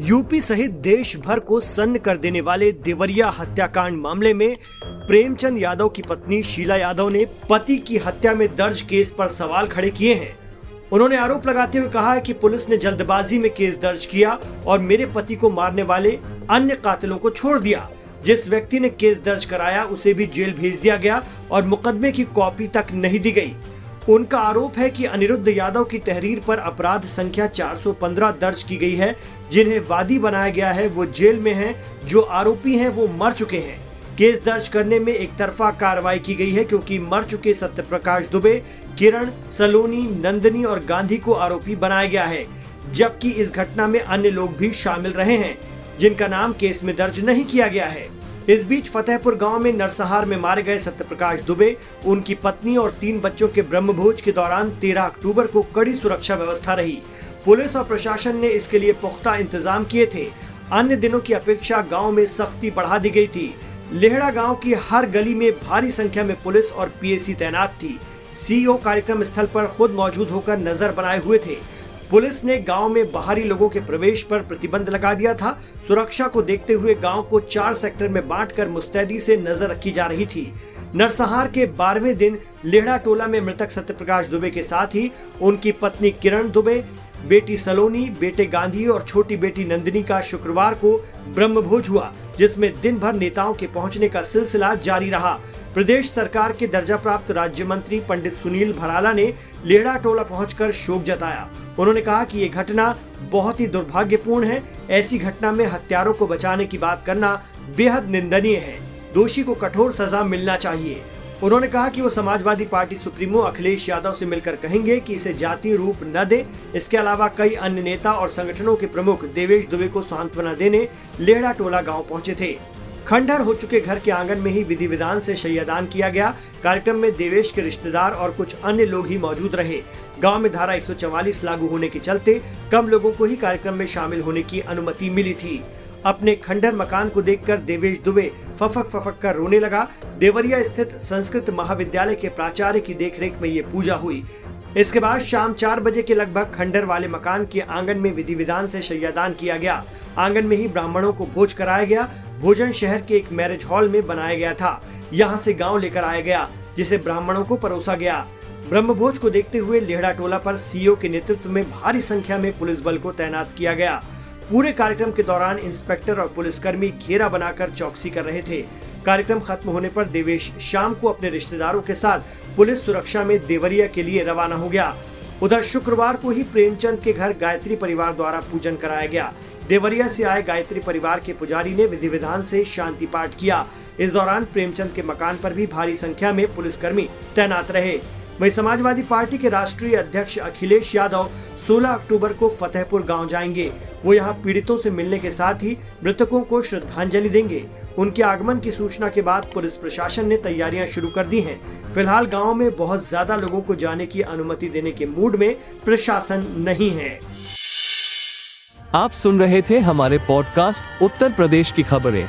UP सहित देश भर को सन्न कर देने वाले देवरिया हत्याकांड मामले में प्रेमचंद यादव की पत्नी शीला यादव ने पति की हत्या में दर्ज केस पर सवाल खड़े किए हैं। उन्होंने आरोप लगाते हुए कहा है कि पुलिस ने जल्दबाजी में केस दर्ज किया और मेरे पति को मारने वाले अन्य कातिलों को छोड़ दिया। जिस व्यक्ति ने केस दर्ज कराया, उसे भी जेल भेज दिया गया और मुकदमे की कॉपी तक नहीं दी गई। उनका आरोप है कि अनिरुद्ध यादव की तहरीर पर अपराध संख्या 415 दर्ज की गई है। जिन्हें वादी बनाया गया है, वो जेल में हैं। जो आरोपी हैं, वो मर चुके हैं। केस दर्ज करने में एक तरफा कार्रवाई की गई है, क्योंकि मर चुके सत्य प्रकाश दुबे, किरण, सलोनी, नंदनी और गांधी को आरोपी बनाया गया है। जबकि इस घटना में अन्य लोग भी शामिल रहे हैं, जिनका नाम केस में दर्ज नहीं किया गया है। इस बीच फतेहपुर गाँव में नरसहार में मारे गए सत्यप्रकाश दुबे, उनकी पत्नी और तीन बच्चों के ब्रह्मभोज के दौरान 13 अक्टूबर को कड़ी सुरक्षा व्यवस्था रही। पुलिस और प्रशासन ने इसके लिए पुख्ता इंतज़ाम किए थे। अन्य दिनों की अपेक्षा गाँव में सख्ती बढ़ा दी गई थी। लेहड़ा गाँव की हर गली में भारी संख्या में पुलिस और पीएसी तैनात थी। सीईओ कार्यक्रम स्थल पर खुद मौजूद होकर नज़र बनाए हुए थे। पुलिस ने गाँव में बाहरी लोगों के प्रवेश पर प्रतिबंध लगा दिया था। सुरक्षा को देखते हुए गाँव को चार सेक्टर में बांटकर मुस्तैदी से नज़र रखी जा रही थी। नरसंहार के बारहवें दिन लेहड़ा टोला में मृतक सत्यप्रकाश दुबे के साथ ही उनकी पत्नी किरण दुबे बेटी सलोनी, बेटे गांधी और छोटी बेटी नंदिनी का शुक्रवार को ब्रह्मभोज हुआ, जिसमें दिन भर नेताओं के पहुँचने का सिलसिला जारी रहा। प्रदेश सरकार के दर्जा प्राप्त राज्य मंत्री पंडित सुनील भराला ने लेहड़ा टोला पहुंचकर शोक जताया। उन्होंने कहा कि ये घटना बहुत ही दुर्भाग्यपूर्ण है। ऐसी घटना में हत्यारों को बचाने की बात करना बेहद निंदनीय है। दोषी को कठोर सजा मिलना चाहिए। उन्होंने कहा कि वो समाजवादी पार्टी सुप्रीमो अखिलेश यादव से मिलकर कहेंगे कि इसे जातीय रूप न दे। इसके अलावा कई अन्य नेता और संगठनों के प्रमुख देवेश दुबे को सांत्वना देने लेहड़ा टोला गाँव पहुँचे थे। खंडहर हो चुके घर के आँगन में ही विधि विधान से शैयदान किया गया। कार्यक्रम में देवेश के रिश्तेदार और कुछ अन्य लोग ही मौजूद रहे। गाँव में धारा 144 लागू होने के चलते कम लोगों को ही कार्यक्रम में शामिल होने की अनुमति मिली थी। अपने खंडर मकान को देखकर देवेश दुबे फफक फफक कर रोने लगा। देवरिया स्थित संस्कृत महाविद्यालय के प्राचार्य की देखरेख में ये पूजा हुई। इसके बाद शाम चार बजे के लगभग खंडर वाले मकान के आँगन में विधि विधान से शैयादान किया गया। आँगन में ही ब्राह्मणों को भोज कराया गया। भोजन शहर के एक मैरिज हॉल में बनाया गया था। यहाँ से गाँव लेकर आया गया, जिसे ब्राह्मणों को परोसा गया। ब्रह्मभोज को देखते हुए लेहड़ा टोला पर सीओ के नेतृत्व में भारी संख्या में पुलिस बल को तैनात किया गया। पूरे कार्यक्रम के दौरान इंस्पेक्टर और पुलिसकर्मी घेरा बनाकर चौकसी कर रहे थे। कार्यक्रम खत्म होने पर देवेश शाम को अपने रिश्तेदारों के साथ पुलिस सुरक्षा में देवरिया के लिए रवाना हो गया। उधर शुक्रवार को ही प्रेमचंद के घर गायत्री परिवार द्वारा पूजन कराया गया। देवरिया से आए गायत्री परिवार के पुजारी ने विधि विधान से शांति पाठ किया। इस दौरान प्रेमचंद के मकान पर भी भारी संख्या में पुलिसकर्मी तैनात रहे। वहीं समाजवादी पार्टी के राष्ट्रीय अध्यक्ष अखिलेश यादव 16 अक्टूबर को फतेहपुर गाँव जाएँगे। वो यहाँ पीड़ितों से मिलने के साथ ही मृतकों को श्रद्धांजलि देंगे। उनके आगमन की सूचना के बाद पुलिस प्रशासन ने तैयारियाँ शुरू कर दी हैं। फ़िलहाल गाँव में बहुत ज़्यादा लोगों को जाने की अनुमति देने के मूड में प्रशासन नहीं है। आप सुन रहे थे हमारे पॉडकास्ट उत्तर प्रदेश की खबरें।